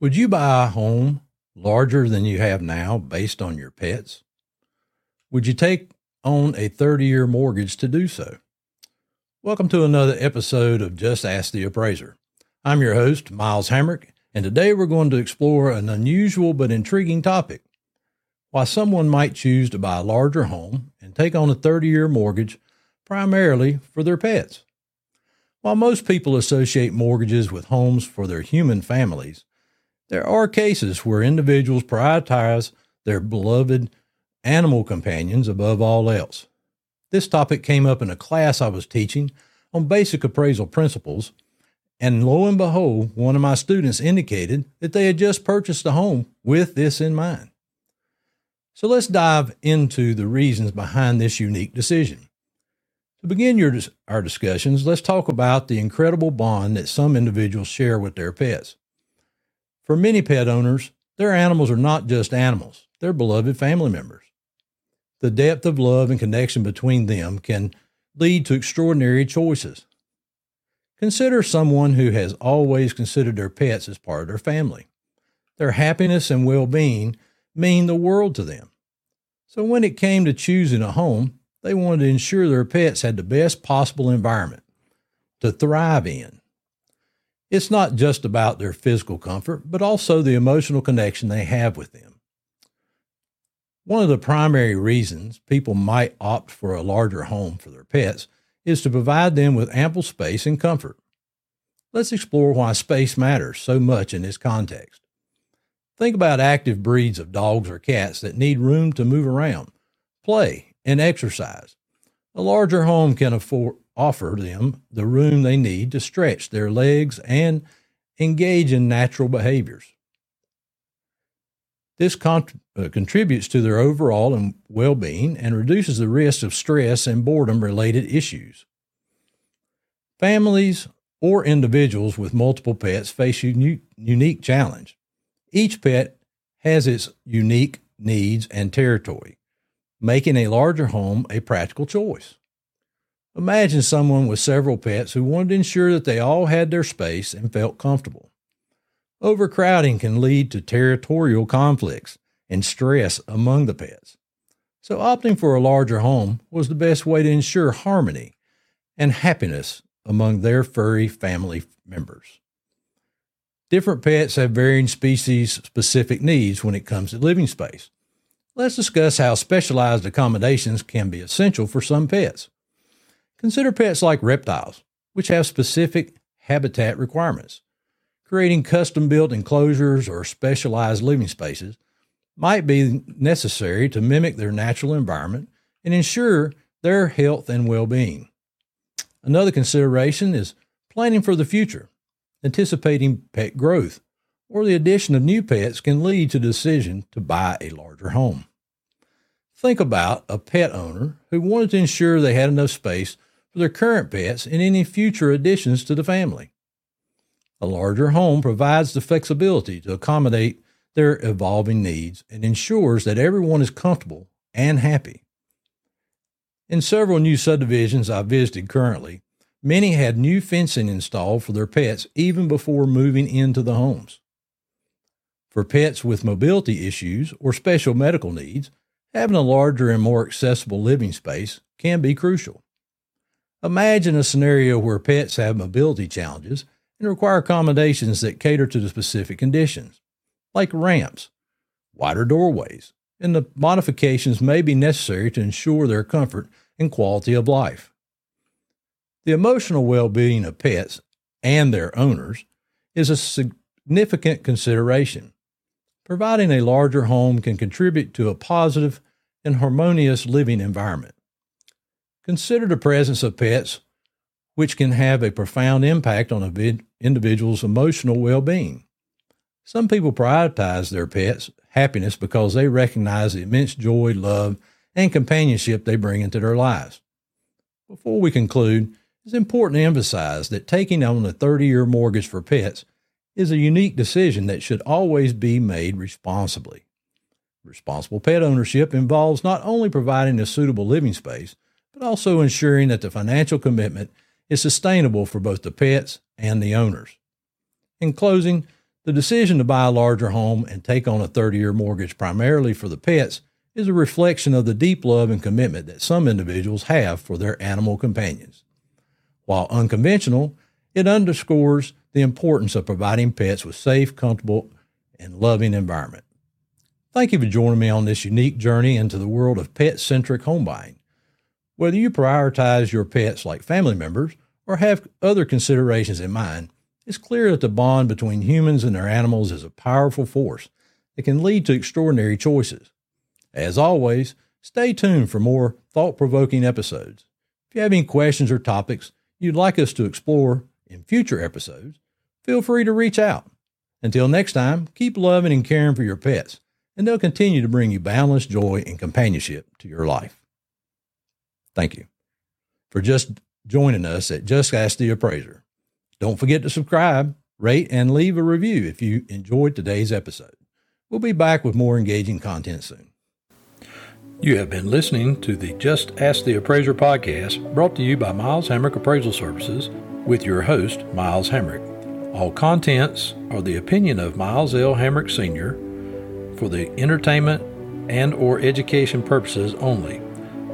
Would you buy a home larger than you have now based on your pets? Would you take on a 30 year mortgage to do so? Welcome to another episode of Just Ask the Appraiser. I'm your host, Miles Hamrick, and today we're going to explore an unusual but intriguing topic why someone might choose to buy a larger home and take on a 30 year mortgage primarily for their pets. While most people associate mortgages with homes for their human families, there are cases where individuals prioritize their beloved animal companions above all else. This topic came up in a class I was teaching on basic appraisal principles, and lo and behold, one of my students indicated that they had just purchased a home with this in mind. So let's dive into the reasons behind this unique decision. To begin your, our discussions, let's talk about the incredible bond that some individuals share with their pets. For many pet owners, their animals are not just animals, they're beloved family members. The depth of love and connection between them can lead to extraordinary choices. Consider someone who has always considered their pets as part of their family. Their happiness and well being mean the world to them. So when it came to choosing a home, they wanted to ensure their pets had the best possible environment to thrive in. It's not just about their physical comfort, but also the emotional connection they have with them. One of the primary reasons people might opt for a larger home for their pets is to provide them with ample space and comfort. Let's explore why space matters so much in this context. Think about active breeds of dogs or cats that need room to move around, play, and exercise. A larger home can afford, offer them the room they need to stretch their legs and engage in natural behaviors. This uh, contributes to their overall well being and reduces the risk of stress and boredom related issues. Families or individuals with multiple pets face a unique challenge. Each pet has its unique needs and territory, making a larger home a practical choice. Imagine someone with several pets who wanted to ensure that they all had their space and felt comfortable. Overcrowding can lead to territorial conflicts and stress among the pets. So, opting for a larger home was the best way to ensure harmony and happiness among their furry family members. Different pets have varying species specific needs when it comes to living space. Let's discuss how specialized accommodations can be essential for some pets. Consider pets like reptiles, which have specific habitat requirements. Creating custom built enclosures or specialized living spaces might be necessary to mimic their natural environment and ensure their health and well being. Another consideration is planning for the future. Anticipating pet growth or the addition of new pets can lead to the decision to buy a larger home. Think about a pet owner who wanted to ensure they had enough space for their current pets and any future additions to the family. A larger home provides the flexibility to accommodate their evolving needs and ensures that everyone is comfortable and happy. In several new subdivisions I've visited currently, many had new fencing installed for their pets even before moving into the homes. For pets with mobility issues or special medical needs, having a larger and more accessible living space can be crucial. Imagine a scenario where pets have mobility challenges and require accommodations that cater to the specific conditions, like ramps, wider doorways, and the modifications may be necessary to ensure their comfort and quality of life. The emotional well being of pets and their owners is a significant consideration. Providing a larger home can contribute to a positive and harmonious living environment. Consider the presence of pets, which can have a profound impact on an individual's emotional well being. Some people prioritize their pets' happiness because they recognize the immense joy, love, and companionship they bring into their lives. Before we conclude, it's important to emphasize that taking on a 30 year mortgage for pets is a unique decision that should always be made responsibly. Responsible pet ownership involves not only providing a suitable living space, but also ensuring that the financial commitment is sustainable for both the pets and the owners. In closing, The decision to buy a larger home and take on a 30 year mortgage primarily for the pets is a reflection of the deep love and commitment that some individuals have for their animal companions. While unconventional, it underscores the importance of providing pets with safe, comfortable, and loving environment. Thank you for joining me on this unique journey into the world of pet-centric home buying. Whether you prioritize your pets like family members or have other considerations in mind, it's clear that the bond between humans and their animals is a powerful force that can lead to extraordinary choices. As always, stay tuned for more thought provoking episodes. If you have any questions or topics you'd like us to explore in future episodes, feel free to reach out. Until next time, keep loving and caring for your pets, and they'll continue to bring you boundless joy and companionship to your life. Thank you for just joining us at Just Ask the Appraiser. Don't forget to subscribe, rate, and leave a review if you enjoyed today's episode. We'll be back with more engaging content soon. You have been listening to the Just Ask the Appraiser podcast brought to you by Miles Hamrick Appraisal Services with your host, Miles Hamrick. All contents are the opinion of Miles L. Hamrick Sr. for the entertainment and or education purposes only.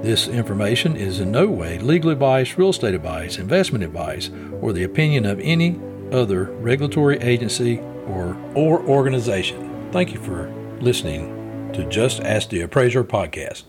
This information is in no way legal advice, real estate advice, investment advice, or the opinion of any other regulatory agency or, or organization. Thank you for listening to Just Ask the Appraiser podcast.